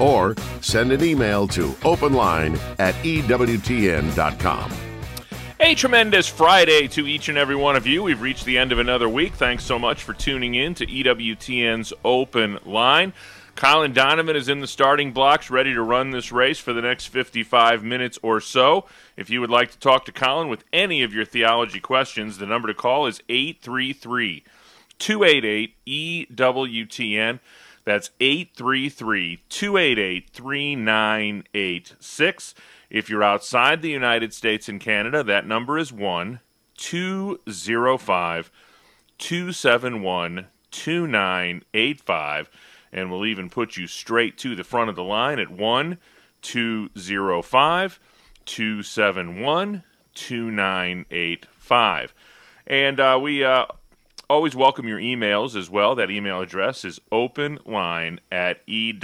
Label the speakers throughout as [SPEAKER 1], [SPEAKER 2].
[SPEAKER 1] or send an email to openline at EWTN.com.
[SPEAKER 2] A tremendous Friday to each and every one of you. We've reached the end of another week. Thanks so much for tuning in to EWTN's Open Line. Colin Donovan is in the starting blocks, ready to run this race for the next 55 minutes or so. If you would like to talk to Colin with any of your theology questions, the number to call is 833 288 EWTN. That's 833 288 3986. If you're outside the United States and Canada, that number is 1 205 271 2985. And we'll even put you straight to the front of the line at 1 205 271 2985. And uh, we uh, always welcome your emails as well. That email address is openline at ewtn.com.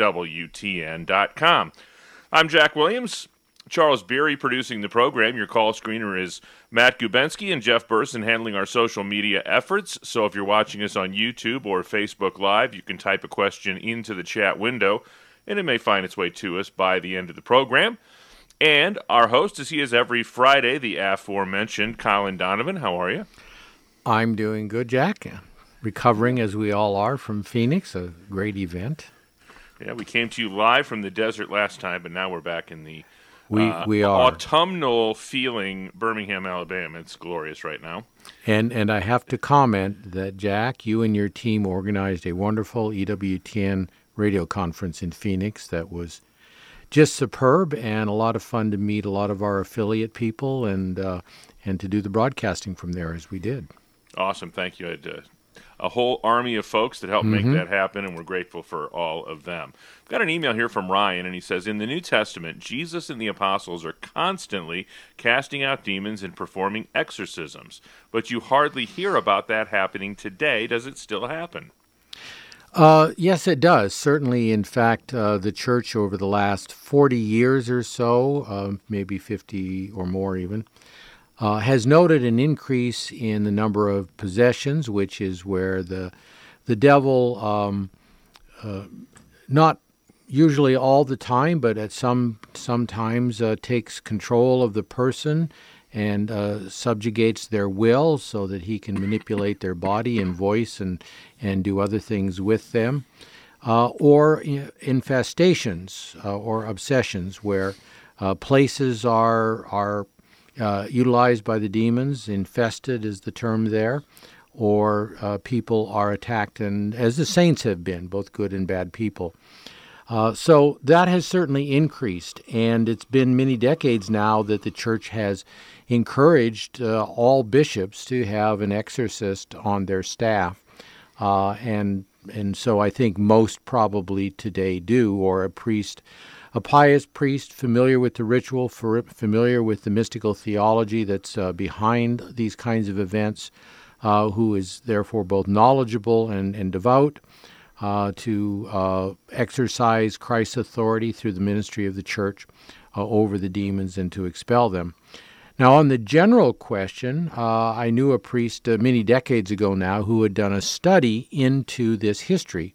[SPEAKER 2] I'm Jack Williams. Charles Beery producing the program. Your call screener is Matt Gubensky and Jeff Burson handling our social media efforts. So if you're watching us on YouTube or Facebook Live, you can type a question into the chat window and it may find its way to us by the end of the program. And our host, as he is every Friday, the aforementioned Colin Donovan. How are you?
[SPEAKER 3] I'm doing good, Jack. Recovering as we all are from Phoenix, a great event.
[SPEAKER 2] Yeah, we came to you live from the desert last time, but now we're back in the
[SPEAKER 3] we
[SPEAKER 2] uh,
[SPEAKER 3] we are
[SPEAKER 2] autumnal feeling Birmingham, Alabama. It's glorious right now.
[SPEAKER 3] And and I have to comment that Jack, you and your team organized a wonderful EWTN radio conference in Phoenix that was just superb and a lot of fun to meet a lot of our affiliate people and uh, and to do the broadcasting from there as we did.
[SPEAKER 2] Awesome, thank you. I had uh, a whole army of folks that helped
[SPEAKER 3] Mm-hmm.
[SPEAKER 2] make that happen, and we're grateful for all of them. I've got an email here from Ryan, and he says In the New Testament, Jesus and the apostles are constantly casting out demons and performing exorcisms, but you hardly hear about that happening today. Does it still happen?
[SPEAKER 3] Uh, yes, it does. Certainly, in fact, uh, the church over the last 40 years or so, uh, maybe 50 or more even, uh, has noted an increase in the number of possessions, which is where the the devil, um, uh, not usually all the time, but at some sometimes uh, takes control of the person and uh, subjugates their will so that he can manipulate their body and voice and and do other things with them, uh, or infestations uh, or obsessions where places are are uh, utilized by the demons. Infested is the term there, or uh, people are attacked, and as the saints have been, both good and bad people. Uh, so that has certainly increased, and it's been many decades now that the church has encouraged uh, all bishops to have an exorcist on their staff, uh, and and so I think most probably today do, or a priest, a pious priest familiar with the ritual, familiar with the mystical theology that's uh, behind these kinds of events, uh, who is therefore both knowledgeable and, and devout uh, to uh, exercise Christ's authority through the ministry of the church uh, over the demons and to expel them. Now, on the general question, uh, I knew a priest many decades ago now who had done a study into this history.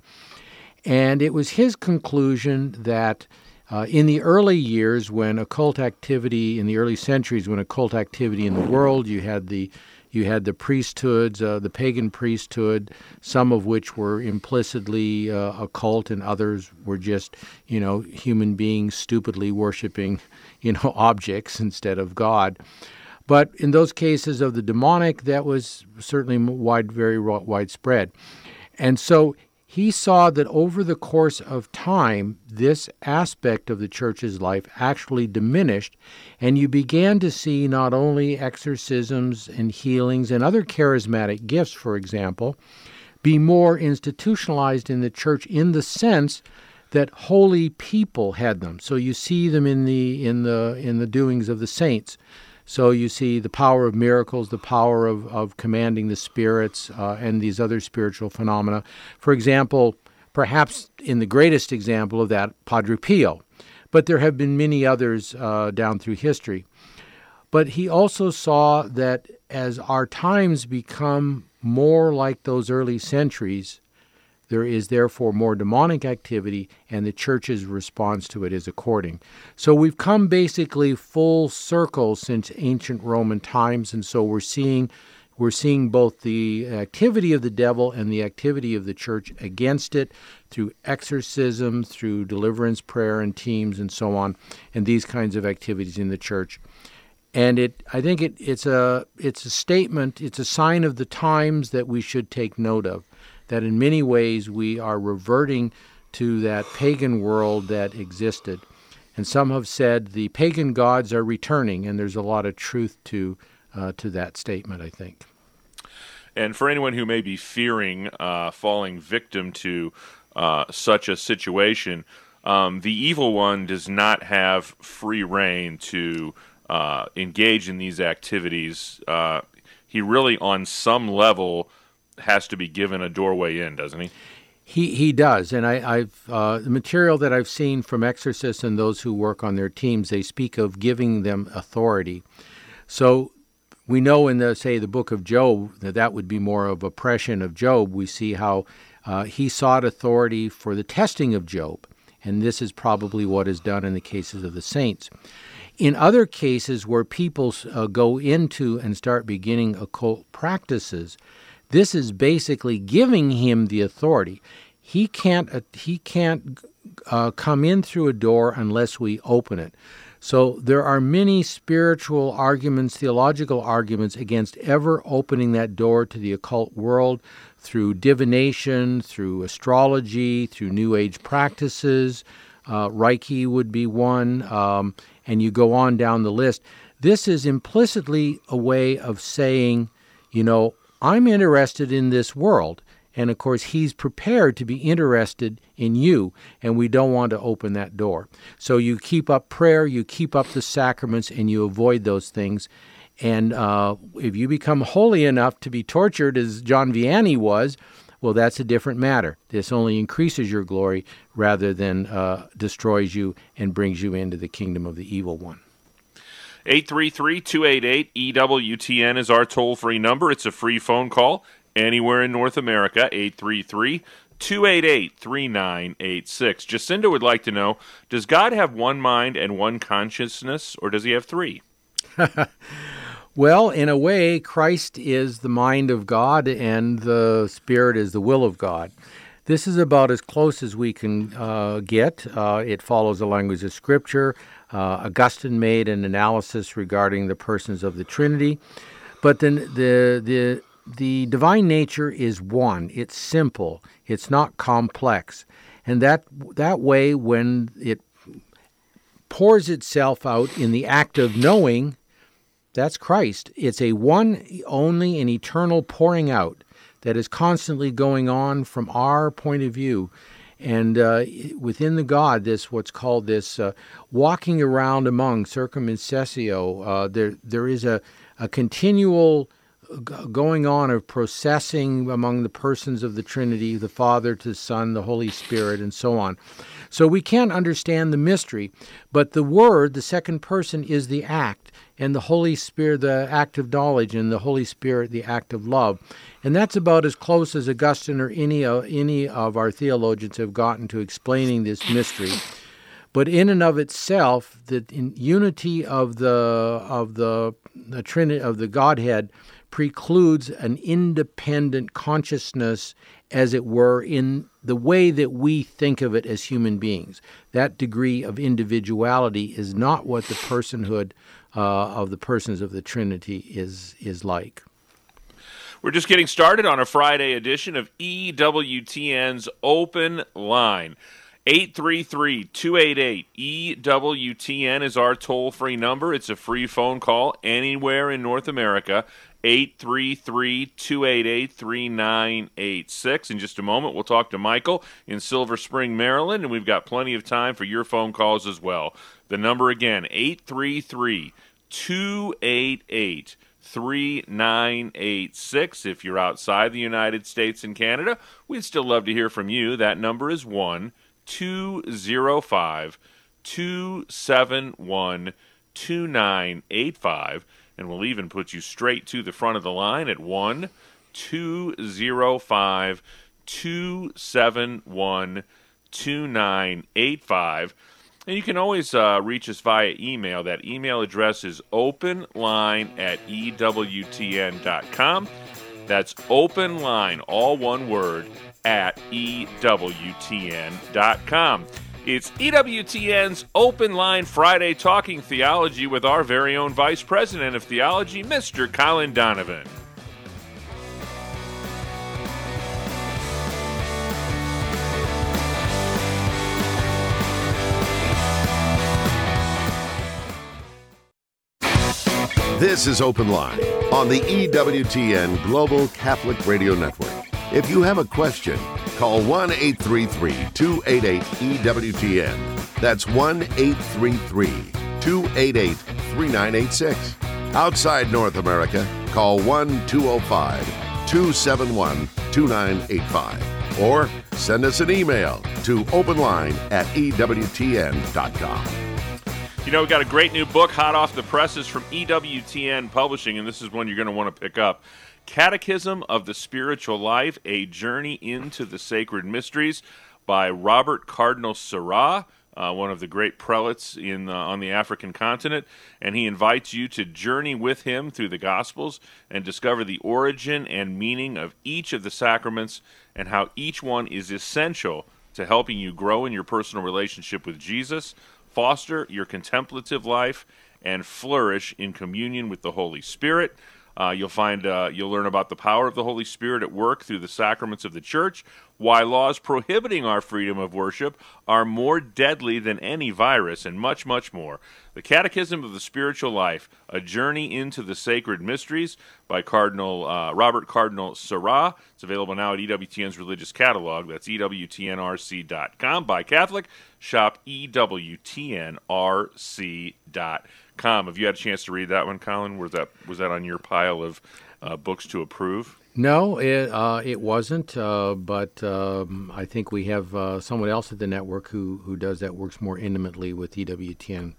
[SPEAKER 3] And it was his conclusion that uh, in the early years, when occult activity, in the early centuries, when occult activity in the world, you had the you had the priesthoods, uh, the pagan priesthood, some of which were implicitly uh, occult, and others were just, you know, human beings stupidly worshiping, you know, objects instead of God. But in those cases of the demonic, that was certainly wide, very widespread. And so he saw that over the course of time, this aspect of the church's life actually diminished, and you began to see not only exorcisms and healings and other charismatic gifts, for example, be more institutionalized in the church in the sense that holy people had them. So you see them in the in the in the doings of the saints. So you see the power of miracles, the power of, of commanding the spirits, uh, and these other spiritual phenomena. For example, perhaps in the greatest example of that, Padre Pio. But there have been many others uh, down through history. But he also saw that as our times become more like those early centuries, there is therefore more demonic activity, and the church's response to it is according. So we've come basically full circle since ancient Roman times, and so we're seeing we're seeing both the activity of the devil and the activity of the church against it through exorcism, through deliverance prayer and teams and so on, and these kinds of activities in the church. And it, I think it, it's a it's a statement, it's a sign of the times that we should take note of that in many ways we are reverting to that pagan world that existed. And some have said the pagan gods are returning, and there's a lot of truth to uh, to that statement, I think.
[SPEAKER 2] And for anyone who may be fearing uh, falling victim to uh, such a situation, um, the evil one does not have free rein to uh, engage in these activities. Uh, he really, on some level, has to be given a doorway in, doesn't he?
[SPEAKER 3] He he does, and I, have uh, the material that I've seen from exorcists and those who work on their teams. They speak of giving them authority. So we know in the say the book of Job that that would be more of oppression of Job. We see how uh, he sought authority for the testing of Job, and this is probably what is done in the cases of the saints. In other cases where people uh, go into and start beginning occult practices, this is basically giving him the authority. He can't uh, he can't uh, come in through a door unless we open it. So there are many spiritual arguments, theological arguments against ever opening that door to the occult world through divination, through astrology, through New Age practices. Uh, Reiki would be one, um, and you go on down the list. This is implicitly a way of saying, you know, I'm interested in this world. And of course, he's prepared to be interested in you, and we don't want to open that door. So you keep up prayer, you keep up the sacraments, and you avoid those things. And uh, if you become holy enough to be tortured, as John Vianney was, well, that's a different matter. This only increases your glory rather than uh, destroys you and brings you into the kingdom of the evil one.
[SPEAKER 2] 833 288 EWTN is our toll free number. It's a free phone call anywhere in North America. 833 288 3986. Jacinda would like to know Does God have one mind and one consciousness, or does he have three?
[SPEAKER 3] well, in a way, Christ is the mind of God and the Spirit is the will of God. This is about as close as we can uh, get. Uh, it follows the language of Scripture. Uh, Augustine made an analysis regarding the persons of the Trinity, but then the the the divine nature is one. It's simple. It's not complex, and that that way, when it pours itself out in the act of knowing, that's Christ. It's a one, only, and eternal pouring out that is constantly going on from our point of view. And uh, within the God, this what's called this uh, walking around among circumincessio. Uh, there there is a a continual going on of processing among the persons of the Trinity, the Father to the Son, the Holy Spirit, and so on. So we can't understand the mystery, but the Word, the second person, is the act, and the Holy Spirit, the act of knowledge, and the Holy Spirit, the act of love. And that's about as close as Augustine or any, uh, any of our theologians have gotten to explaining this mystery. But in and of itself, the unity of the of the, the Trinity of the Godhead precludes an independent consciousness, as it were, in the way that we think of it as human beings. That degree of individuality is not what the personhood uh, of the persons of the Trinity is is like.
[SPEAKER 2] We're just getting started on a Friday edition of EWTN's Open Line. 833 288 EWTN is our toll free number. It's a free phone call anywhere in North America. 833 288 3986. In just a moment, we'll talk to Michael in Silver Spring, Maryland, and we've got plenty of time for your phone calls as well. The number again, 833 288 3986. If you're outside the United States and Canada, we'd still love to hear from you. That number is 1 205 271 2985. And we'll even put you straight to the front of the line at 1 205 271 2985. And you can always uh, reach us via email. That email address is openline at EWTN.com. That's openline, all one word, at EWTN.com. It's EWTN's Open Line Friday Talking Theology with our very own Vice President of Theology, Mr. Colin Donovan.
[SPEAKER 1] This is Open Line on the EWTN Global Catholic Radio Network. If you have a question, call 1 833 288 EWTN. That's 1 833 288 3986. Outside North America, call 1 205 271 2985. Or send us an email to openline at EWTN.com.
[SPEAKER 2] You know, we got a great new book hot off the presses from EWTN Publishing, and this is one you're going to want to pick up. Catechism of the Spiritual Life A Journey into the Sacred Mysteries by Robert Cardinal Sarah. Uh, one of the great prelates in uh, on the African continent, and he invites you to journey with him through the Gospels and discover the origin and meaning of each of the sacraments and how each one is essential to helping you grow in your personal relationship with Jesus, foster your contemplative life, and flourish in communion with the Holy Spirit. Uh, you'll find uh, you'll learn about the power of the Holy Spirit at work through the sacraments of the Church, why laws prohibiting our freedom of worship are more deadly than any virus, and much, much more. The Catechism of the Spiritual Life: A Journey into the Sacred Mysteries by Cardinal uh, Robert Cardinal Sarah. It's available now at EWTN's Religious Catalog. That's EWTNRC.com. Buy Catholic, shop EWTNRC.com com. Have you had a chance to read that one, Colin? Was that was that on your pile of uh, books to approve?
[SPEAKER 3] No, it uh, it wasn't. Uh, but um, I think we have uh, someone else at the network who who does that works more intimately with EWTN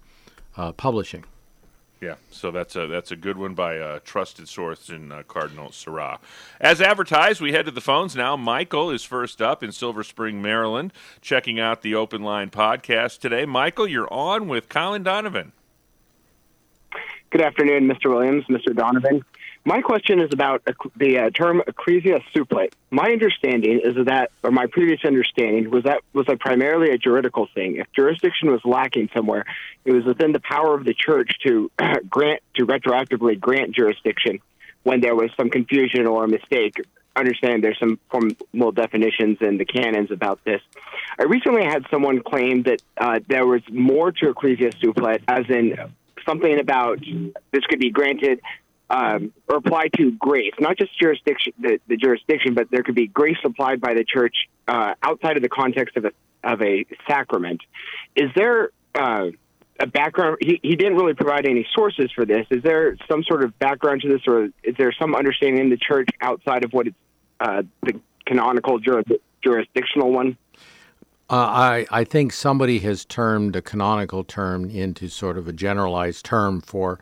[SPEAKER 3] uh, publishing.
[SPEAKER 2] Yeah, so that's a that's a good one by a trusted source in uh, Cardinal Sarah. As advertised, we head to the phones now. Michael is first up in Silver Spring, Maryland, checking out the Open Line podcast today. Michael, you're on with Colin Donovan.
[SPEAKER 4] Good afternoon, Mr. Williams, Mr. Donovan. My question is about the uh, term ecclesia supplet. My understanding is that, or my previous understanding was that was a primarily a juridical thing. If jurisdiction was lacking somewhere, it was within the power of the church to grant to retroactively grant jurisdiction when there was some confusion or a mistake. Understand there's some formal definitions in the canons about this. I recently had someone claim that uh, there was more to ecclesia supplet, as in something about this could be granted um, or applied to grace, not just jurisdiction, the, the, jurisdiction, but there could be grace applied by the church uh, outside of the context of a of a sacrament. Is there uh, a background? He, he didn't really provide any sources for this. Is there some sort of background to this, or is there some understanding in the church outside of what it's uh, the canonical jurisdictional one?
[SPEAKER 3] Uh, I, I think somebody has termed a canonical term into sort of a generalized term for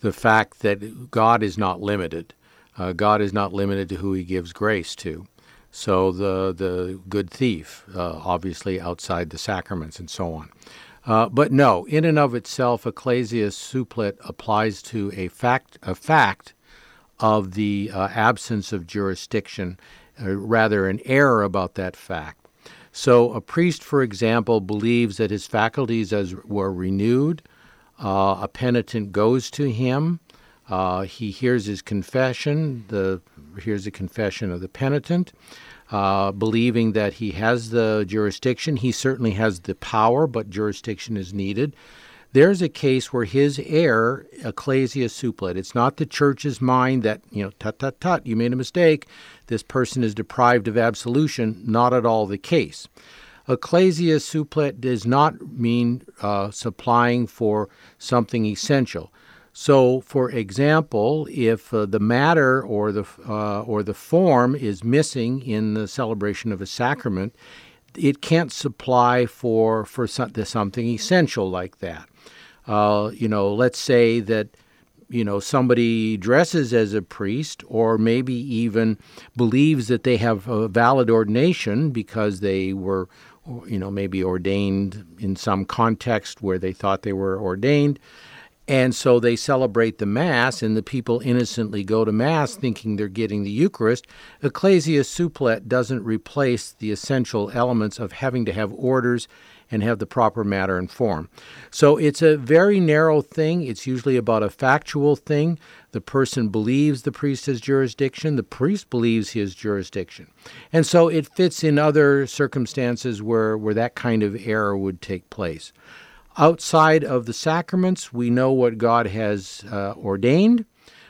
[SPEAKER 3] the fact that God is not limited. Uh, God is not limited to who He gives grace to. So the the good thief, uh, obviously outside the sacraments and so on. Uh, but no, in and of itself, ecclesia supplet applies to a fact a fact of the uh, absence of jurisdiction, uh, rather an error about that fact. So, a priest, for example, believes that his faculties as were renewed. Uh, a penitent goes to him. Uh, he hears his confession. The hears the confession of the penitent. uh, believing that he has the jurisdiction. He certainly has the power, but jurisdiction is needed. There's a case where his heir, ecclesia supplet, it's not the church's mind that, you know, tut, tut, tut, you made a mistake. This person is deprived of absolution. Not at all the case. Ecclesia supplet does not mean uh, supplying for something essential. So, for example, if uh, the matter or the uh, or the form is missing in the celebration of a sacrament, it can't supply for for something essential like that. Uh, you know, let's say that you know somebody dresses as a priest or maybe even believes that they have a valid ordination because they were you know maybe ordained in some context where they thought they were ordained and so they celebrate the Mass, and the people innocently go to Mass thinking they're getting the Eucharist. Ecclesia supplet doesn't replace the essential elements of having to have orders and have the proper matter and form. So it's a very narrow thing. It's usually about a factual thing. The person believes the priest has jurisdiction, the priest believes has jurisdiction. And so it fits in other circumstances where, where that kind of error would take place. Outside of the sacraments, we know what God has uh, ordained,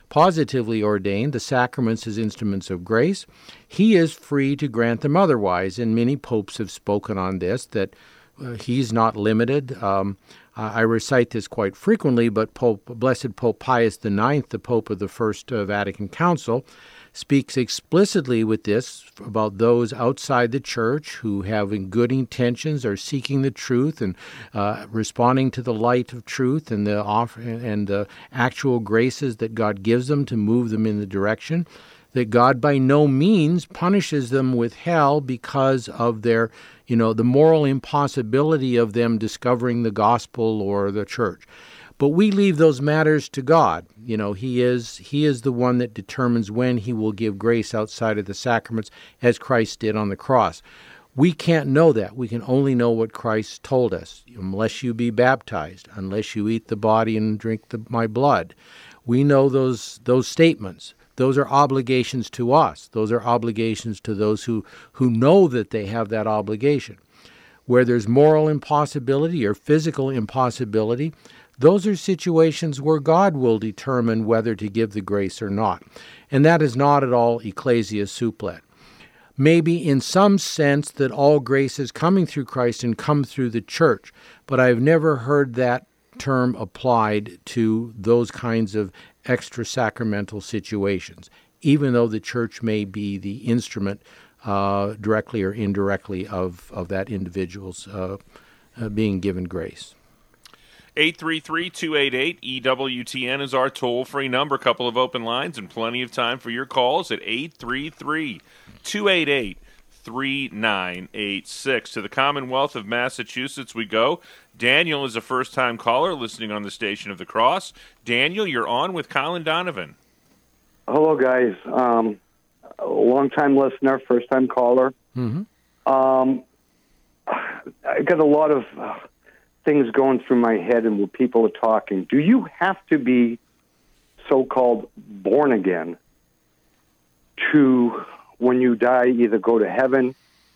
[SPEAKER 3] positively ordained, the sacraments as instruments of grace. He is free to grant them otherwise, and many popes have spoken on this that uh, he's not limited. Um, I recite this quite frequently, but Pope, Blessed Pope Pius IX, the Pope of the First uh, Vatican Council, speaks explicitly with this about those outside the church who have good intentions are seeking the truth and uh, responding to the light of truth and the offer and the actual graces that God gives them to move them in the direction that God by no means punishes them with hell because of their you know the moral impossibility of them discovering the gospel or the church but we leave those matters to God. You know, He is He is the one that determines when He will give grace outside of the sacraments, as Christ did on the cross. We can't know that. We can only know what Christ told us. Unless you be baptized, unless you eat the body and drink the, my blood. We know those those statements. Those are obligations to us. Those are obligations to those who, who know that they have that obligation. Where there's moral impossibility or physical impossibility, those are situations where God will determine whether to give the grace or not. And that is not at all ecclesia supplet. Maybe in some sense that all grace is coming through Christ and come through the church, but I've never heard that term applied to those kinds of extra sacramental situations, even though the church may be the instrument uh, directly or indirectly of, of that individual's uh, uh, being given grace.
[SPEAKER 2] 833-288 EWTN is our toll-free number. A couple of open lines and plenty of time for your calls at 833-288-3986. To the Commonwealth of Massachusetts we go. Daniel is a first-time caller listening on the Station of the Cross. Daniel, you're on with Colin Donovan.
[SPEAKER 5] Hello, guys. Um, long-time listener, first-time caller.
[SPEAKER 3] Mm-hmm.
[SPEAKER 5] Um, I got a lot of... Uh, things going through my head and when people are talking. Do you have to be so called born again to, when you die, either go to heaven,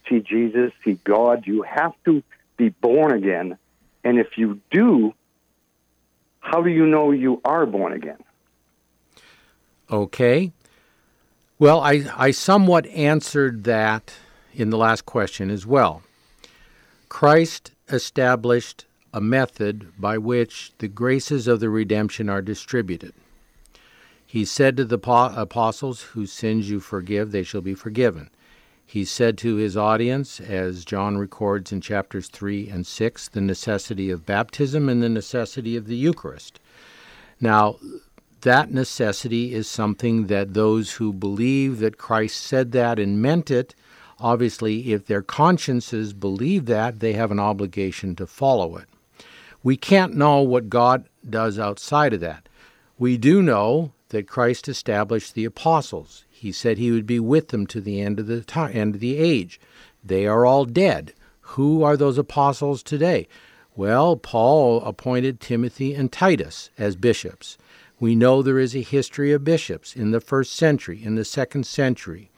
[SPEAKER 5] see Jesus, see God? You have to be born again. And if you do, how do you know you are born again?
[SPEAKER 3] Okay. Well, I, I somewhat answered that in the last question as well. Christ established a method by which the graces of the redemption are distributed. He said to the apostles, Whose sins you forgive, they shall be forgiven. He said to his audience, as John records in chapters 3 and 6, the necessity of baptism and the necessity of the Eucharist. Now, that necessity is something that those who believe that Christ said that and meant it, obviously, if their consciences believe that, they have an obligation to follow it. We can't know what God does outside of that. We do know that Christ established the apostles. He said he would be with them to the end of the time, end of the age. They are all dead. Who are those apostles today? Well, Paul appointed Timothy and Titus as bishops. We know there is a history of bishops in the first century, in the second century.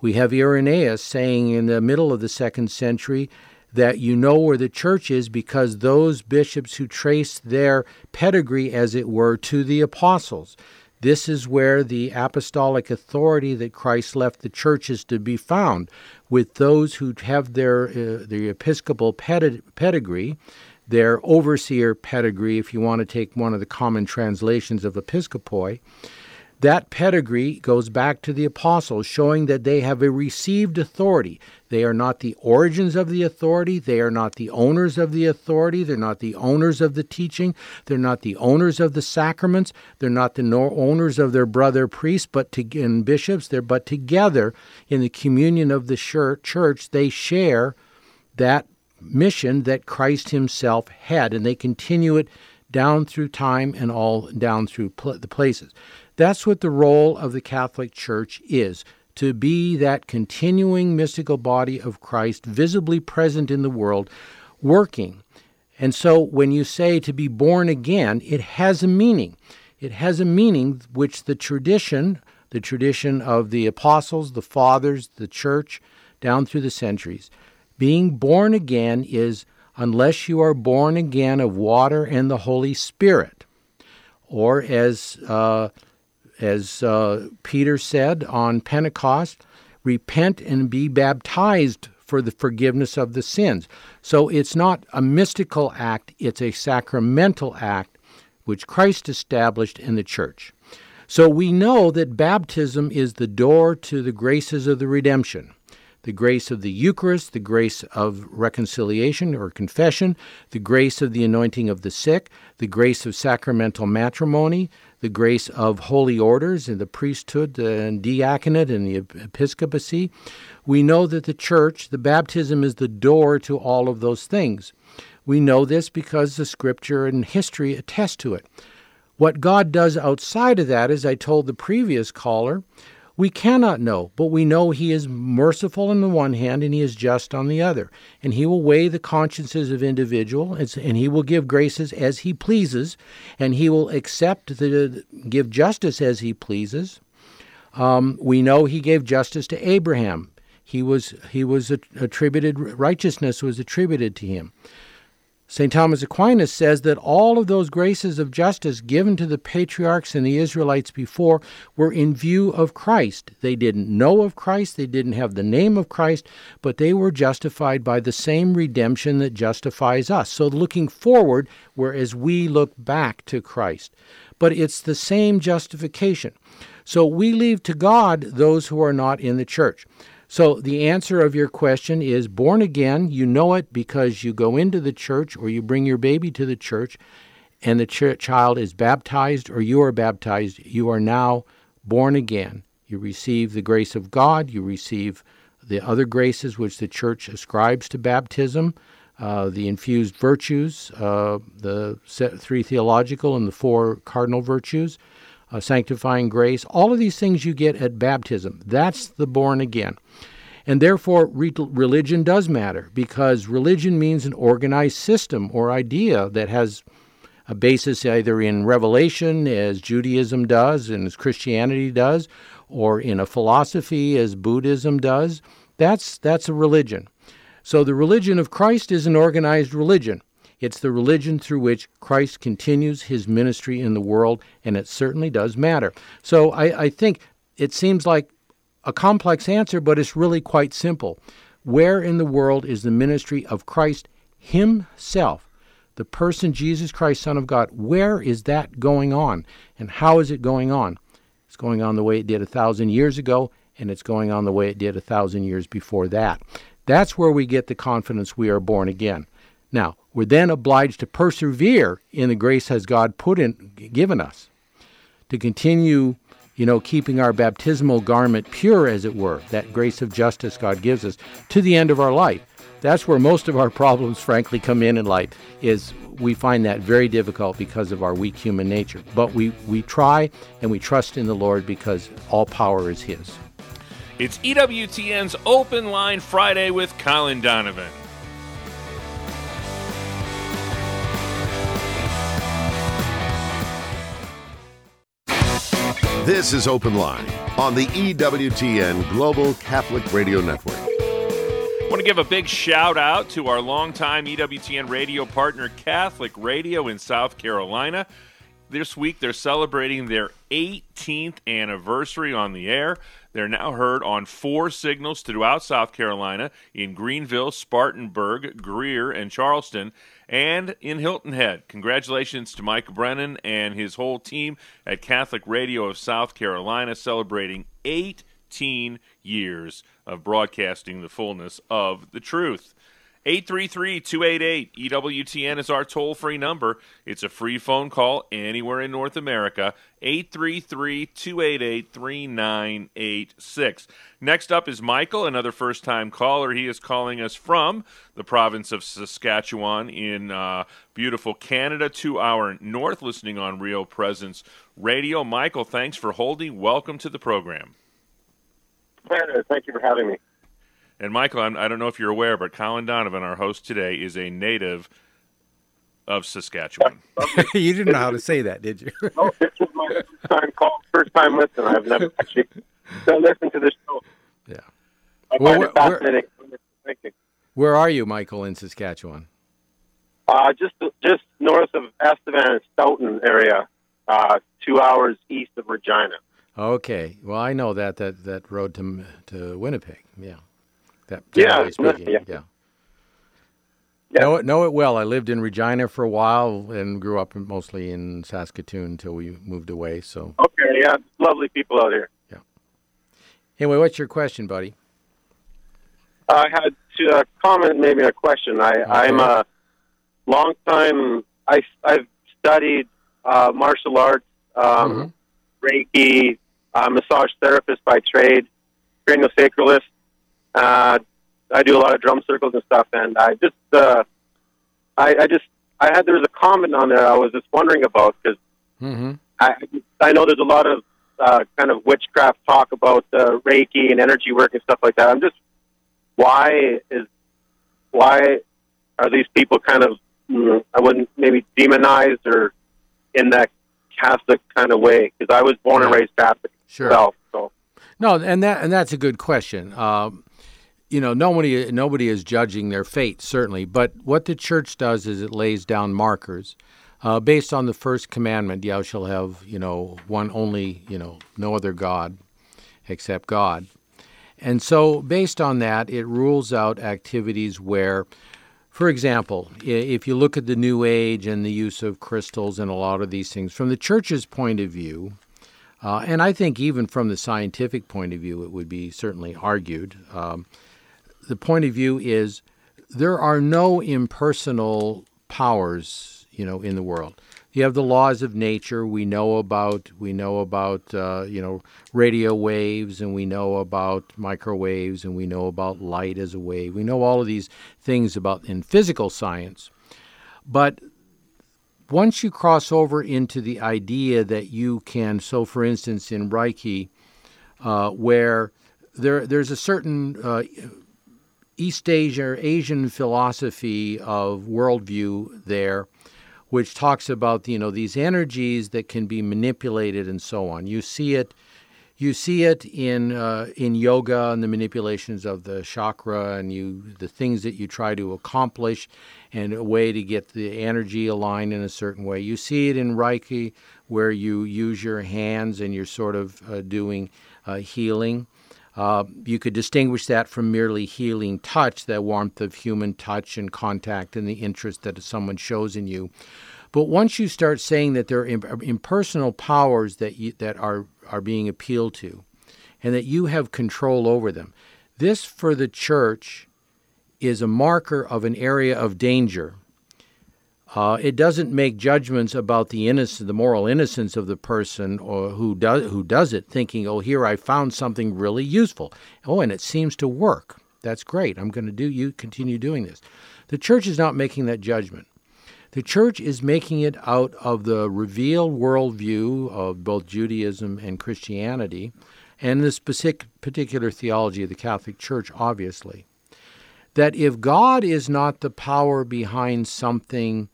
[SPEAKER 3] We have Irenaeus saying in the middle of the second century that you know where the church is because those bishops who trace their pedigree, as it were, to the apostles. This is where the apostolic authority that Christ left the church is to be found, with those who have their uh, the episcopal pedigree, their overseer pedigree, if you want to take one of the common translations of episcopoi, that pedigree goes back to the apostles, showing that they have a received authority. They are not the origins of the authority. They are not the owners of the authority. They're not the owners of the teaching. They're not the owners of the sacraments. They're not the owners of their brother priests but to, and bishops. They're, but together in the communion of the church, they share that mission that Christ Himself had, and they continue it down through time and all down through pl- the places. That's what the role of the Catholic Church is to be that continuing mystical body of Christ, visibly present in the world, working. And so when you say to be born again, it has a meaning. It has a meaning which the tradition, the tradition of the apostles, the fathers, the church, down through the centuries, being born again is unless you are born again of water and the Holy Spirit. Or as uh, as uh, Peter said on Pentecost, repent and be baptized for the forgiveness of the sins. So it's not a mystical act, it's a sacramental act which Christ established in the church. So we know that baptism is the door to the graces of the redemption the grace of the Eucharist, the grace of reconciliation or confession, the grace of the anointing of the sick, the grace of sacramental matrimony, the grace of holy orders and the priesthood and diaconate and the episcopacy. We know that the church, the baptism, is the door to all of those things. We know this because the scripture and history attest to it. What God does outside of that, as I told the previous caller, we cannot know, but we know He is merciful on the one hand and He is just on the other. And He will weigh the consciences of individuals and He will give graces as He pleases, and He will accept the give justice as He pleases. Um, we know He gave justice to Abraham. He was he was attributed righteousness was attributed to him. St. Thomas Aquinas says that all of those graces of justice given to the patriarchs and the Israelites before were in view of Christ. They didn't know of Christ, they didn't have the name of Christ, but they were justified by the same redemption that justifies us. So looking forward, whereas we look back to Christ. But it's the same justification. So we leave to God those who are not in the church. So the answer of your question is born again. You know it because you go into the church or you bring your baby to the church and the ch- child is baptized or you are baptized. You are now born again. You receive the grace of God. You receive the other graces which the church ascribes to baptism, uh, the infused virtues, uh, the three theological and the four cardinal virtues, uh, sanctifying grace. All of these things you get at baptism. That's the born again. And therefore, re- religion does matter because religion means an organized system or idea that has a basis either in revelation, as Judaism does and as Christianity does, or in a philosophy, as Buddhism does. That's, that's a religion. So the religion of Christ is an organized religion. It's the religion through which Christ continues his ministry in the world, and it certainly does matter. So I, I think it seems like a complex answer, but it's really quite simple. Where in the world is the ministry of Christ Himself, the person Jesus Christ, Son of God? Where is that going on? And how is it going on? It's going on the way it did a thousand years ago, and it's going on the way it did a thousand years before that. That's where we get the confidence we are born again. Now, we're then obliged to persevere in the grace has God put in given us, to continue, you know, keeping our baptismal garment pure, as it were, that grace of justice God gives us, to the end of our life. That's where most of our problems, frankly, come in in life. Is we find that very difficult because of our weak human nature. But we, we try and we trust in the Lord because all power is His.
[SPEAKER 2] It's EWTN's Open Line Friday with Colin Donovan.
[SPEAKER 1] This is Open Line on the EWTN Global Catholic Radio Network.
[SPEAKER 2] I want to give a big shout out to our longtime EWTN radio partner, Catholic Radio in South Carolina. This week, they're celebrating their 18th anniversary on the air. They're now heard on four signals throughout South Carolina in Greenville, Spartanburg, Greer, and Charleston, and in Hilton Head. Congratulations to Mike Brennan and his whole team at Catholic Radio of South Carolina celebrating 18 years of broadcasting the fullness of the truth. 833 288 EWTN is our toll free number. It's a free phone call anywhere in North America. 833 288 3986. Next up is Michael, another first time caller. He is calling us from the province of Saskatchewan in uh, beautiful Canada, two hour north, listening on Real Presence Radio. Michael, thanks for holding. Welcome to the program.
[SPEAKER 6] Thank you for having me.
[SPEAKER 2] And Michael, I'm, I do not know if you're aware, but Colin Donovan, our host today, is a native of Saskatchewan.
[SPEAKER 3] you didn't know how to say that, did you?
[SPEAKER 6] oh, this was my first time call, first time listen. I've never actually listened to this show.
[SPEAKER 3] Yeah.
[SPEAKER 6] I well, find it fascinating. Where,
[SPEAKER 3] where are you, Michael, in Saskatchewan?
[SPEAKER 6] Uh, just just north of Estevan and Stoughton area, uh, two hours east of Regina.
[SPEAKER 3] Okay. Well, I know that that that road to to Winnipeg. Yeah. That
[SPEAKER 6] yeah,
[SPEAKER 3] speaking,
[SPEAKER 6] yeah.
[SPEAKER 3] yeah. Yeah. Know it, know it well. I lived in Regina for a while and grew up mostly in Saskatoon until we moved away. So
[SPEAKER 6] okay, yeah, lovely people out here.
[SPEAKER 3] Yeah. Anyway, what's your question, buddy?
[SPEAKER 6] I had to uh, comment, maybe a question. I, okay. I'm a long time. I I've studied uh, martial arts, um, mm-hmm. Reiki, uh, massage therapist by trade, craniosacralist. Uh, I do a lot of drum circles and stuff, and I just, uh, I, I just, I had there was a comment on there I was just wondering about because mm-hmm. I, I know there's a lot of uh, kind of witchcraft talk about uh, Reiki and energy work and stuff like that. I'm just, why is, why are these people kind of, mm, I wouldn't maybe demonized or in that Catholic kind of way? Because I was born and raised Catholic
[SPEAKER 3] sure.
[SPEAKER 6] myself. So.
[SPEAKER 3] No, and that and that's a good question. Um, you know, nobody nobody is judging their fate certainly, but what the church does is it lays down markers uh, based on the first commandment: "Thou shalt have you know one only you know no other god except God." And so, based on that, it rules out activities where, for example, if you look at the New Age and the use of crystals and a lot of these things, from the church's point of view, uh, and I think even from the scientific point of view, it would be certainly argued. Um, the point of view is there are no impersonal powers, you know, in the world. You have the laws of nature. We know about we know about uh, you know radio waves, and we know about microwaves, and we know about light as a wave. We know all of these things about in physical science, but once you cross over into the idea that you can, so for instance, in Reiki, uh, where there there's a certain uh, East Asia, Asian philosophy of worldview there, which talks about you know these energies that can be manipulated and so on. You see it, you see it in uh, in yoga and the manipulations of the chakra and you the things that you try to accomplish, and a way to get the energy aligned in a certain way. You see it in Reiki where you use your hands and you're sort of uh, doing uh, healing. Uh, you could distinguish that from merely healing touch, that warmth of human touch and contact and the interest that someone shows in you. But once you start saying that there are impersonal powers that you, that are are being appealed to, and that you have control over them, this for the church is a marker of an area of danger uh, it doesn't make judgments about the innocence, the moral innocence of the person or who does who does it, thinking, "Oh, here I found something really useful. Oh, and it seems to work. That's great. I'm going to do you continue doing this." The church is not making that judgment. The church is making it out of the revealed worldview of both Judaism and Christianity, and this specific particular theology of the Catholic Church, obviously. That if God is not the power behind something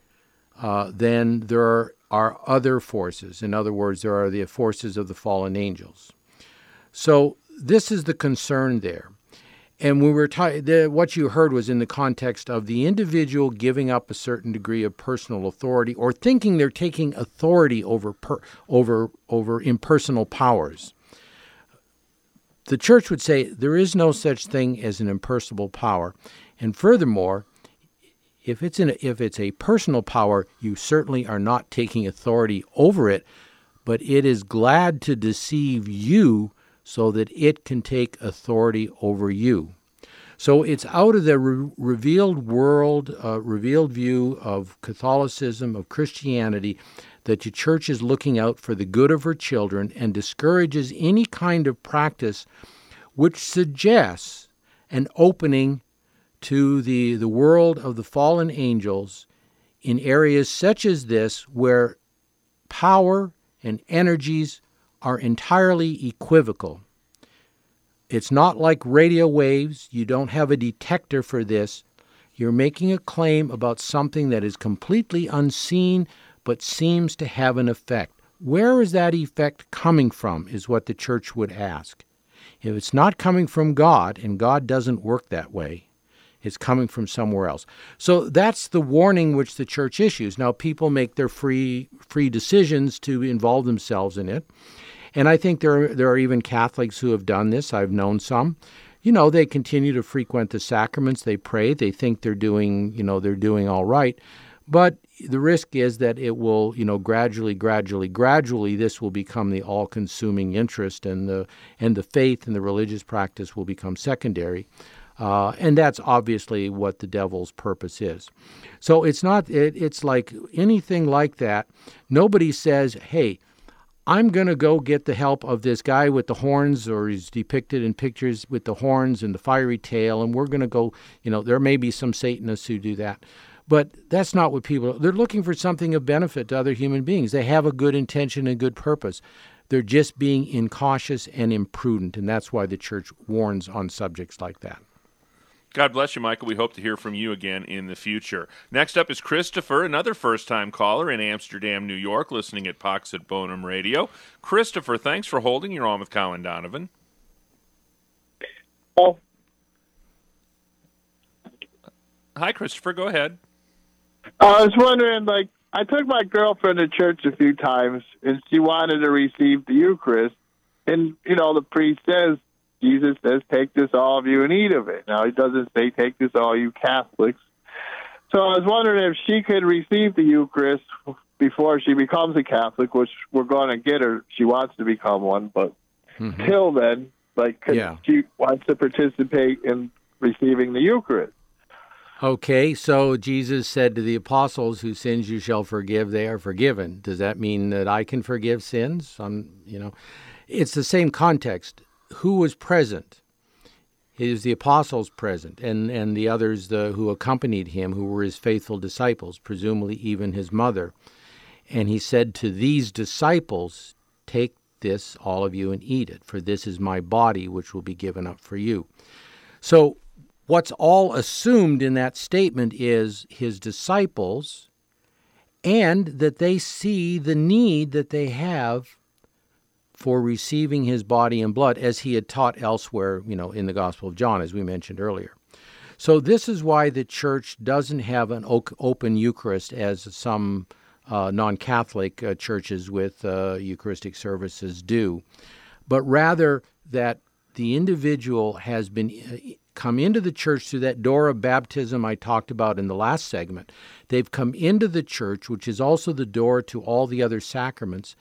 [SPEAKER 3] uh, then there are are other forces. In other words, there are the forces of the fallen angels. So this is the concern there. And we were ta- the, what you heard was in the context of the individual giving up a certain degree of personal authority or thinking they're taking authority over per, over over impersonal powers. The church would say there is no such thing as an impersonal power, and furthermore, if it's in a, if it's a personal power, you certainly are not taking authority over it, but it is glad to deceive you so that it can take authority over you. So it's out of the re- revealed world, uh, revealed view of Catholicism, of Christianity, that the church is looking out for the good of her children and discourages any kind of practice which suggests an opening to the, the world of the fallen angels in areas such as this where power and energies are entirely equivocal. It's not like radio waves. You don't have a detector for this. You're making a claim about something that is completely unseen but seems to have an effect. Where is that effect coming from, is what the church would ask. If it's not coming from God, and God doesn't work that way, it's coming from somewhere else. So that's the warning which the church issues. Now people make their free free decisions to involve themselves in it. And I think there are, there are even Catholics who have done this. I've known some. You know, they continue to frequent the sacraments, they pray, they think they're doing, you know, they're doing all right. But the risk is that it will, you know, gradually, gradually, gradually, this will become the all-consuming interest, and the and the faith and the religious practice will become secondary. Uh, and that's obviously what the devil's purpose is. So it's not, it, it's like anything like that. Nobody says, hey, I'm going to go get the help of this guy with the horns, or he's depicted in pictures with the horns and the fiery tail, and we're going to go, you know, there may be some Satanists who do that. But that's not what people they're looking for something of benefit to other human beings. They have a good intention and good purpose. They're just being incautious and imprudent, and that's why the church warns on subjects like that.
[SPEAKER 2] God bless you, Michael. We hope to hear from you again in the future. Next up is Christopher, another first time caller in Amsterdam, New York, listening at Pax et Bonum Radio. Christopher, thanks for holding. You're on with Colin Donovan.
[SPEAKER 7] Oh.
[SPEAKER 2] Hi, Christopher. Go ahead.
[SPEAKER 7] I was wondering, like, I took my girlfriend to church a few times, and she wanted to receive the Eucharist. And, you know, the priest says, Jesus says, take this, all of you, and eat of it. Now, he doesn't say, take this, all you Catholics. So I was wondering if she could receive the Eucharist before she becomes a Catholic, which we're going to get her. She wants to become one, but mm-hmm. till then, like, yeah. she wants to participate in receiving the Eucharist.
[SPEAKER 3] Okay, so Jesus said to the apostles, "Whose sins you shall forgive, they are forgiven." Does that mean that I can forgive sins? I'm, you know, it's the same context who was present? Is the apostles present, and, and the others the, who accompanied him, who were his faithful disciples, presumably even his mother. And he said to these disciples, Take this, all of you, and eat it, for this is my body, which will be given up for you. So, what's all assumed in that statement is his disciples, and that they see the need that they have for receiving his body and blood as he had taught elsewhere, you know, in the Gospel of John, as we mentioned earlier. So this is why the church doesn't have an open Eucharist as some uh, non-Catholic uh, churches with uh, Eucharistic services do, but rather that the individual has been uh, come into the church through that door of baptism I talked about in the last segment. They've come into the church, which is also the door to all the other sacraments,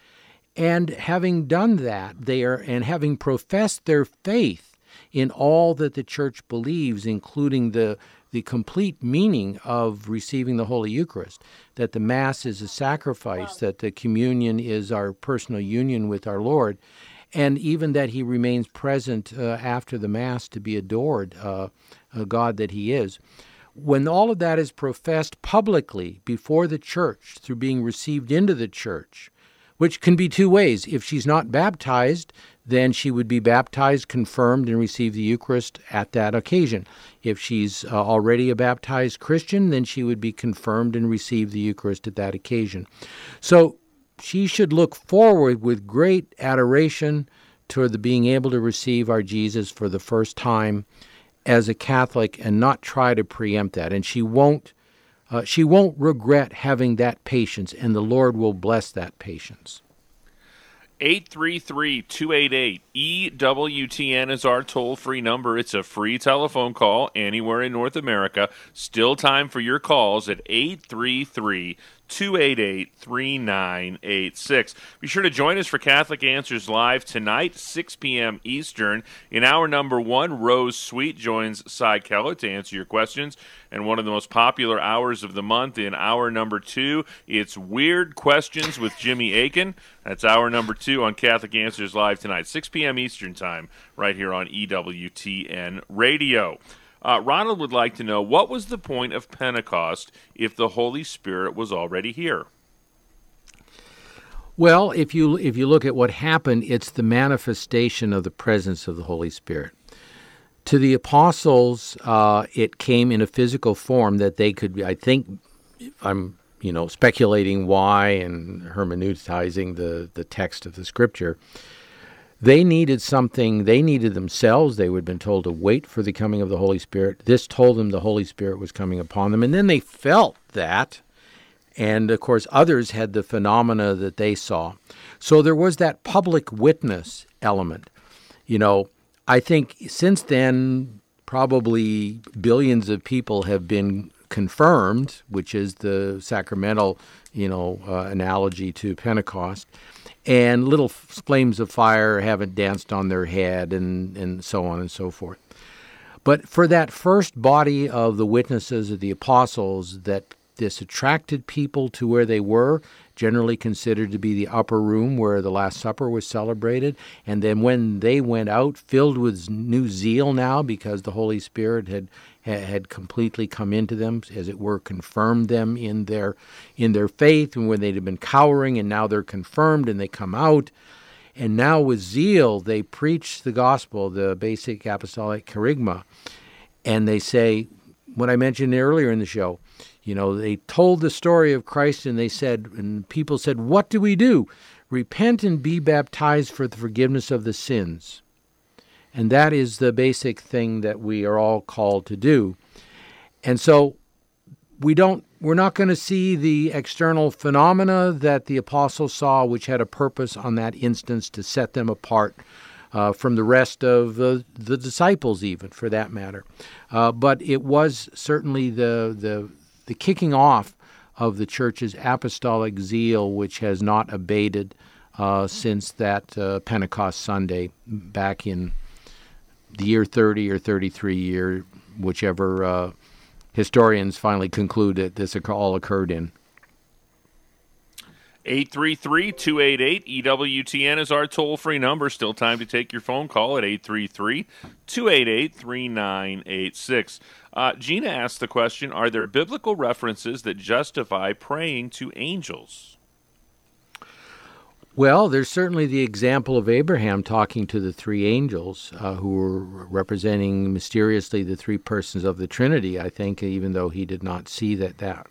[SPEAKER 3] and having done that, they are, and having professed their faith in all that the church believes, including the, the complete meaning of receiving the Holy Eucharist, that the Mass is a sacrifice, that the communion is our personal union with our Lord, and even that He remains present uh, after the Mass to be adored, uh, a God that He is. When all of that is professed publicly before the church through being received into the church, which can be two ways. If she's not baptized, then she would be baptized, confirmed, and receive the Eucharist at that occasion. If she's uh, already a baptized Christian, then she would be confirmed and receive the Eucharist at that occasion. So she should look forward with great adoration toward the being able to receive our Jesus for the first time as a Catholic and not try to preempt that. And she won't. Uh, she won't regret having that patience, and the Lord will bless that patience.
[SPEAKER 2] 833 288 EWTN is our toll free number. It's a free telephone call anywhere in North America. Still time for your calls at 833 288 3986. Be sure to join us for Catholic Answers Live tonight, 6 p.m. Eastern. In hour number one, Rose Sweet joins Cy Kellett to answer your questions. And one of the most popular hours of the month in hour number two, it's Weird Questions with Jimmy Akin. That's hour number two on Catholic Answers Live tonight, 6 p.m. Eastern Time, right here on EWTN Radio. Uh, Ronald would like to know what was the point of Pentecost if the Holy Spirit was already here?
[SPEAKER 3] Well, if you if you look at what happened, it's the manifestation of the presence of the Holy Spirit. To the apostles, uh, it came in a physical form that they could. I think I'm you know speculating why and hermeneutizing the the text of the scripture. They needed something, they needed themselves. They would have been told to wait for the coming of the Holy Spirit. This told them the Holy Spirit was coming upon them. And then they felt that. And of course, others had the phenomena that they saw. So there was that public witness element. You know, I think since then, probably billions of people have been confirmed, which is the sacramental, you know, uh, analogy to Pentecost and little flames of fire haven't danced on their head, and, and so on and so forth. But for that first body of the witnesses of the apostles, that this attracted people to where they were, generally considered to be the upper room where the Last Supper was celebrated. And then when they went out, filled with new zeal now because the Holy Spirit had had completely come into them, as it were, confirmed them in their in their faith, and when they'd have been cowering, and now they're confirmed and they come out. And now with zeal, they preach the gospel, the basic apostolic kerygma, and they say what I mentioned earlier in the show. You know, they told the story of Christ, and they said, and people said, "What do we do? Repent and be baptized for the forgiveness of the sins." And that is the basic thing that we are all called to do. And so we don't we're not going to see the external phenomena that the apostles saw, which had a purpose on that instance to set them apart uh, from the rest of the, the disciples, even for that matter. Uh, but it was certainly the, the, the kicking off of the church's apostolic zeal, which has not abated uh, since that uh, Pentecost Sunday back in the year 30 or 33 year, whichever uh, historians finally conclude that this all occurred in.
[SPEAKER 2] 833 288 EWTN is our toll free number. Still time to take your phone call at 833 288 3986. Uh, Gina asked the question Are there biblical references that justify praying to angels?
[SPEAKER 3] Well, there's certainly the example of Abraham talking to the three angels uh, who were representing mysteriously the three persons of the Trinity, I think, even though he did not see that that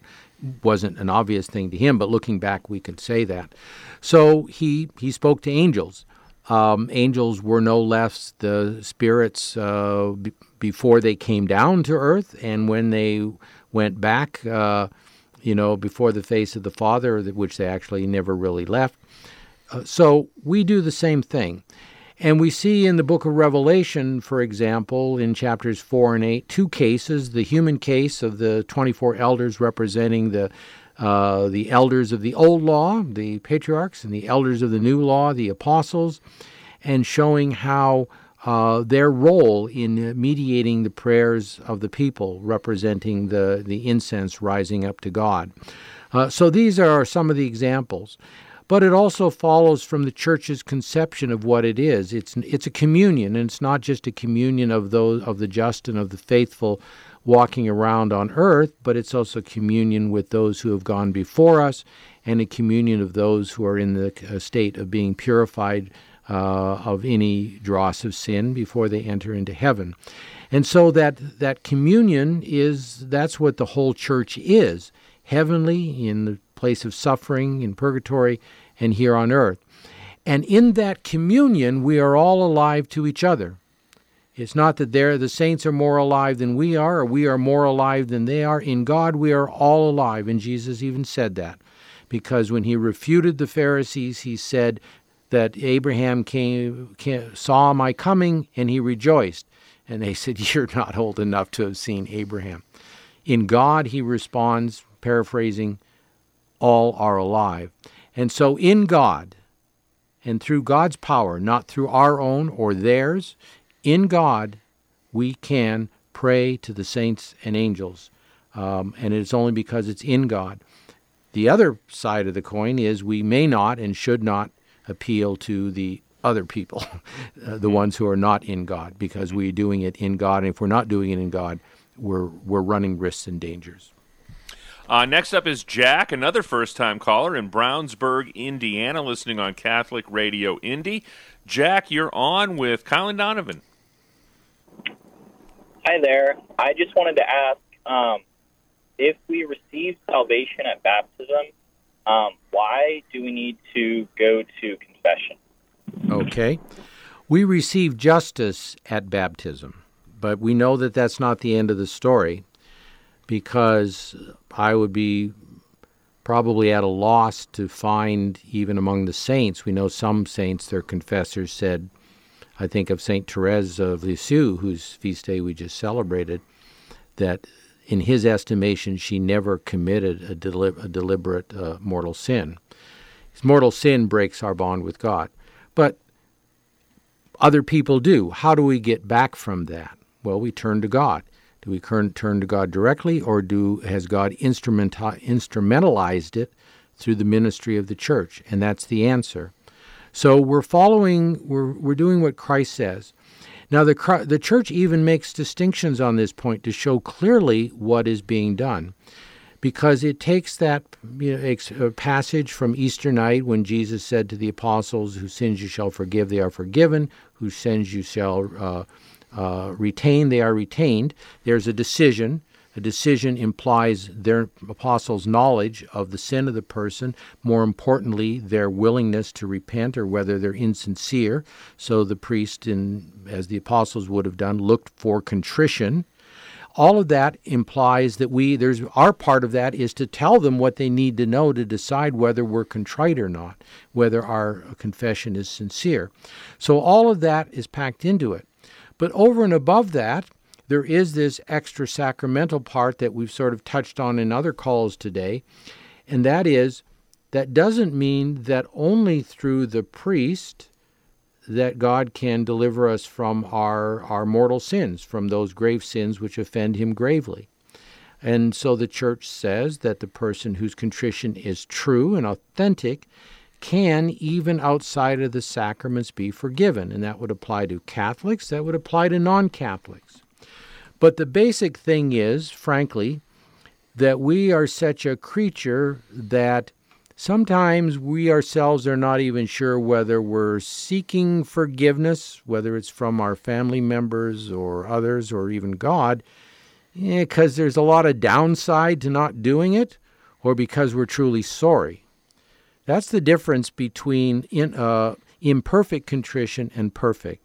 [SPEAKER 3] wasn't an obvious thing to him, but looking back, we could say that. So he, he spoke to angels. Um, angels were no less the spirits uh, b- before they came down to earth and when they went back, uh, you know, before the face of the Father, which they actually never really left. Uh, so we do the same thing. And we see in the book of Revelation, for example, in chapters 4 and 8, two cases the human case of the 24 elders representing the, uh, the elders of the old law, the patriarchs, and the elders of the new law, the apostles, and showing how uh, their role in mediating the prayers of the people, representing the, the incense rising up to God. Uh, so these are some of the examples but it also follows from the church's conception of what it is. It's it's a communion, and it's not just a communion of those of the just and of the faithful walking around on earth, but it's also communion with those who have gone before us and a communion of those who are in the uh, state of being purified uh, of any dross of sin before they enter into heaven. And so that that communion is that's what the whole church is, heavenly in the place of suffering in purgatory and here on earth. And in that communion we are all alive to each other. It's not that the saints are more alive than we are, or we are more alive than they are. In God, we are all alive, and Jesus even said that. Because when he refuted the Pharisees, he said that Abraham came, came, saw my coming and he rejoiced. And they said, You're not old enough to have seen Abraham. In God, he responds, paraphrasing, all are alive. And so, in God, and through God's power, not through our own or theirs, in God, we can pray to the saints and angels. Um, and it's only because it's in God. The other side of the coin is we may not and should not appeal to the other people, uh, the ones who are not in God, because we're doing it in God. And if we're not doing it in God, we're, we're running risks and dangers.
[SPEAKER 2] Uh, next up is Jack, another first time caller in Brownsburg, Indiana, listening on Catholic Radio Indy. Jack, you're on with Colin Donovan.
[SPEAKER 8] Hi there. I just wanted to ask um, if we receive salvation at baptism, um, why do we need to go to confession?
[SPEAKER 3] Okay. We receive justice at baptism, but we know that that's not the end of the story because I would be probably at a loss to find, even among the saints, we know some saints, their confessors said, I think of St. Therese of Lisieux, whose feast day we just celebrated, that in his estimation, she never committed a, deli- a deliberate uh, mortal sin. His mortal sin breaks our bond with God. But other people do. How do we get back from that? Well, we turn to God. Do we turn to God directly, or do has God instrumentalized it through the ministry of the church? And that's the answer. So we're following, we're, we're doing what Christ says. Now, the, the church even makes distinctions on this point to show clearly what is being done. Because it takes that you know, passage from Easter night when Jesus said to the apostles, Whose sins you shall forgive, they are forgiven. Whose sins you shall uh, uh, retain, they are retained. There's a decision. A decision implies their apostles' knowledge of the sin of the person, more importantly, their willingness to repent or whether they're insincere. So the priest, in, as the apostles would have done, looked for contrition. All of that implies that we, there's our part of that is to tell them what they need to know to decide whether we're contrite or not, whether our confession is sincere. So all of that is packed into it. But over and above that, there is this extra sacramental part that we've sort of touched on in other calls today, and that is that doesn't mean that only through the priest that God can deliver us from our, our mortal sins, from those grave sins which offend him gravely. And so the church says that the person whose contrition is true and authentic can, even outside of the sacraments, be forgiven. And that would apply to Catholics, that would apply to non Catholics. But the basic thing is, frankly, that we are such a creature that sometimes we ourselves are not even sure whether we're seeking forgiveness, whether it's from our family members or others or even God, eh, because there's a lot of downside to not doing it, or because we're truly sorry. That's the difference between in, uh, imperfect contrition and perfect.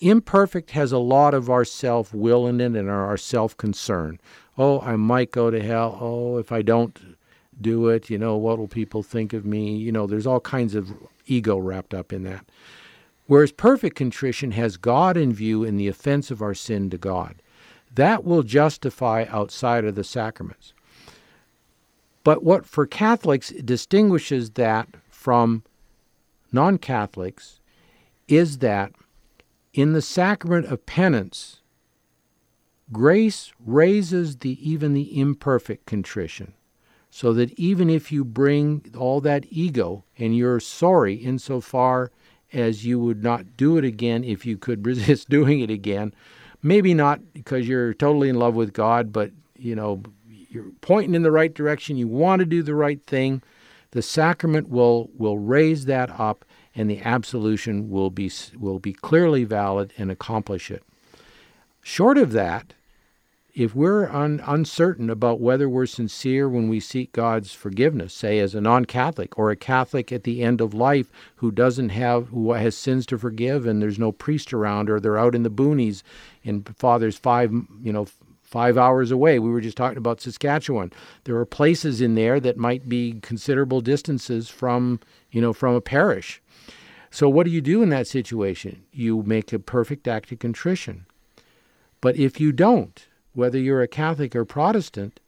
[SPEAKER 3] Imperfect has a lot of our self will in it and our self concern. Oh, I might go to hell. Oh, if I don't do it, you know, what will people think of me? You know, there's all kinds of ego wrapped up in that. Whereas perfect contrition has God in view in the offense of our sin to God. That will justify outside of the sacraments. But what for Catholics distinguishes that from non Catholics is that in the sacrament of penance, grace raises the even the imperfect contrition, so that even if you bring all that ego and you're sorry insofar as you would not do it again if you could resist doing it again, maybe not because you're totally in love with God, but you know you're pointing in the right direction. You want to do the right thing. The sacrament will will raise that up, and the absolution will be will be clearly valid and accomplish it. Short of that, if we're un, uncertain about whether we're sincere when we seek God's forgiveness, say as a non-Catholic or a Catholic at the end of life who doesn't have who has sins to forgive and there's no priest around or they're out in the boonies and father's five you know five hours away. We were just talking about Saskatchewan. There are places in there that might be considerable distances from you know from a parish. So what do you do in that situation? You make a perfect act of contrition. But if you don't, whether you're a Catholic or Protestant,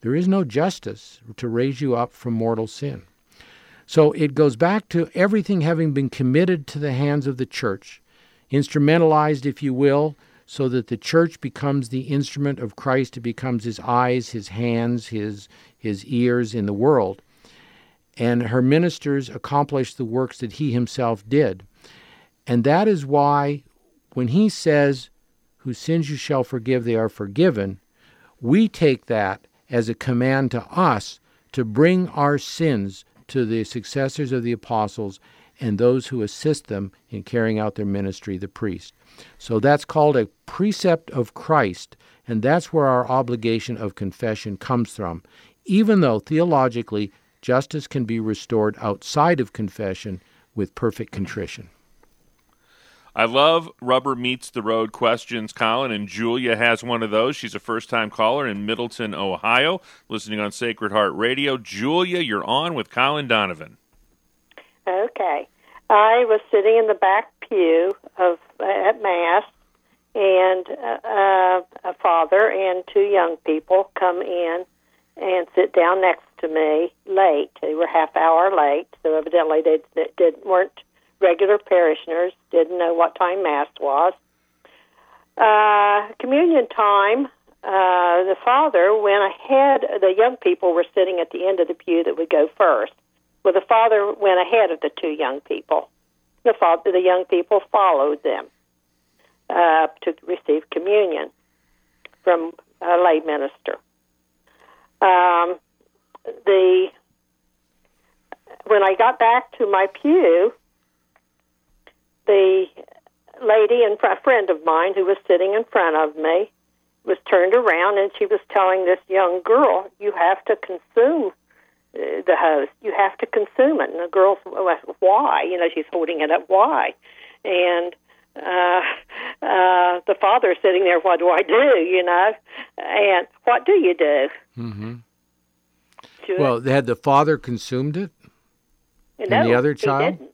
[SPEAKER 3] there is no justice to raise you up from mortal sin. So it goes back to everything having been committed to the hands of the church, instrumentalized, if you will, so that the church becomes the instrument of Christ, it becomes his eyes, his hands, his, his ears in the world. And her ministers accomplish the works that he himself did. And that is why when he says, whose sins you shall forgive, they are forgiven, we take that as a command to us to bring our sins to the successors of the apostles and those who assist them in carrying out their ministry, the priest. So that's called a precept of Christ, and that's where our obligation of confession comes from. Even though theologically justice can be restored outside of confession with perfect contrition.
[SPEAKER 2] I love rubber meets the road questions, Colin, and Julia has one of those. She's a first time caller in Middletown, Ohio, listening on Sacred Heart Radio. Julia, you're on with Colin Donovan.
[SPEAKER 9] Okay. I was sitting in the back pew of at Mass, and uh, a father and two young people come in and sit down next to me late. They were half hour late, so evidently they, they did, weren't regular parishioners, didn't know what time Mass was. Uh, communion time, uh, the father went ahead, the young people were sitting at the end of the pew that would go first. Well, the father went ahead of the two young people. The father, the young people followed them uh, to receive communion from a lay minister. Um, the when I got back to my pew, the lady and a friend of mine who was sitting in front of me was turned around and she was telling this young girl, "You have to consume uh, the host. You have to consume it." And the girl, girl's, "Why?" You know, she's holding it up. Why? And uh, uh, the father sitting there. What do I do? You know, and what do you do?
[SPEAKER 3] Mm-hmm. Well, had the father consumed it,
[SPEAKER 9] no,
[SPEAKER 3] and the other child?
[SPEAKER 9] didn't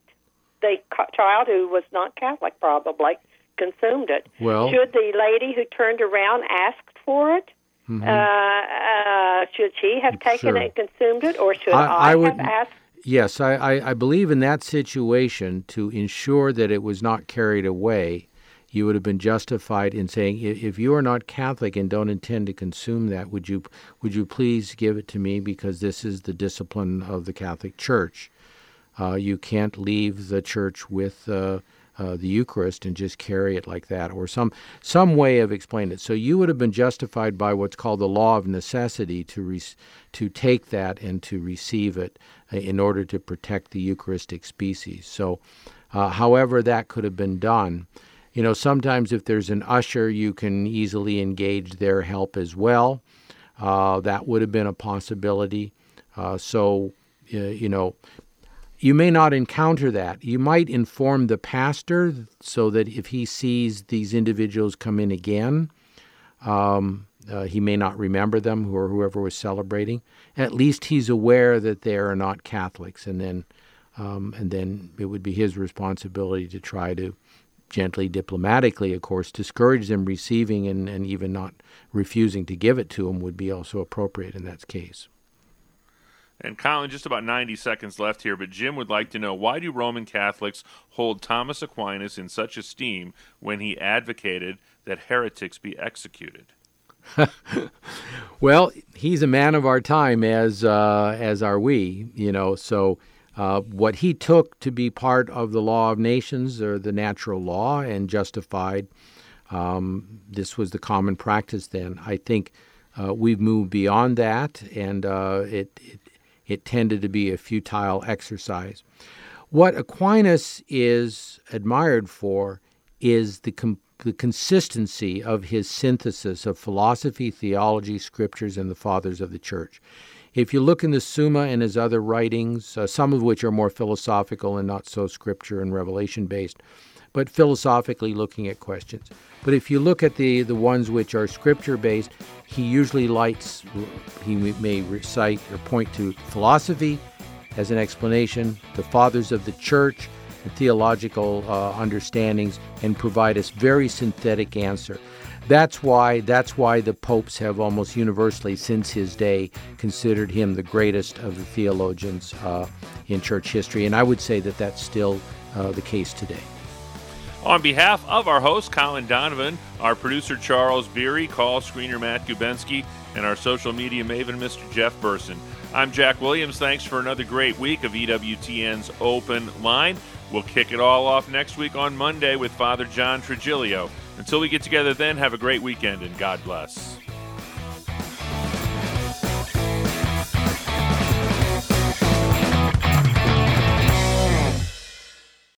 [SPEAKER 9] the child who was not Catholic probably consumed it.
[SPEAKER 3] Well,
[SPEAKER 9] should the lady who turned around asked for it?
[SPEAKER 3] Mm-hmm.
[SPEAKER 9] Uh, uh, should she have taken
[SPEAKER 3] Sure.
[SPEAKER 9] it and consumed it, or should
[SPEAKER 3] I-
[SPEAKER 9] I,
[SPEAKER 3] I would-
[SPEAKER 9] have asked?
[SPEAKER 3] Yes, I, I, I believe in that situation to ensure that it was not carried away, you would have been justified in saying, if you are not Catholic and don't intend to consume that, would you would you please give it to me because this is the discipline of the Catholic Church. Uh, you can't leave the church with uh, uh, the Eucharist and just carry it like that, or some some way of explaining it. So you would have been justified by what's called the law of necessity to re- to take that and to receive it in order to protect the Eucharistic species. So, uh, however that could have been done, you know, sometimes if there's an usher, you can easily engage their help as well. Uh, that would have been a possibility. Uh, so, you know, you may not encounter that. You might inform the pastor so that if he sees these individuals come in again, um, uh, he may not remember them or whoever was celebrating. At least he's aware that they are not Catholics, and then, um, and then it would be his responsibility to try to gently, diplomatically, of course, discourage them receiving and, and even not refusing to give it to them would be also appropriate in that case.
[SPEAKER 2] And Colin, just about 90 seconds left here, but Jim would like to know why do Roman Catholics hold Thomas Aquinas in such esteem when he advocated that heretics be executed?
[SPEAKER 3] Well, he's a man of our time, as uh, as are we. You know, so uh, what he took to be part of the law of nations or the natural law and justified, Um, this was the common practice then. I think uh, we've moved beyond that, and uh, it, it, it tended to be a futile exercise. What Aquinas is admired for is the com- the consistency of his synthesis of philosophy, theology, scriptures, and the fathers of the church. If you look in the Summa and his other writings, uh, some of which are more philosophical and not so scripture and revelation based, but philosophically looking at questions. But if you look at the, the ones which are scripture based, he usually lights, he may recite or point to philosophy as an explanation, the fathers of the church, theological uh, understandings, and provide us very synthetic answer. That's why that's why the popes have almost universally since his day considered him the greatest of the theologians uh, in church history, and I would say that that's still uh, the case today.
[SPEAKER 2] On behalf of our host, Colin Donovan, our producer, Charles Beery, call screener, Matt Gubensky, and our social media maven, Mr. Jeff Burson. I'm Jack Williams. Thanks for another great week of EWTN's Open Line. We'll kick it all off next week on Monday with Father John Trigilio. Until we get together then, have a great weekend and God bless.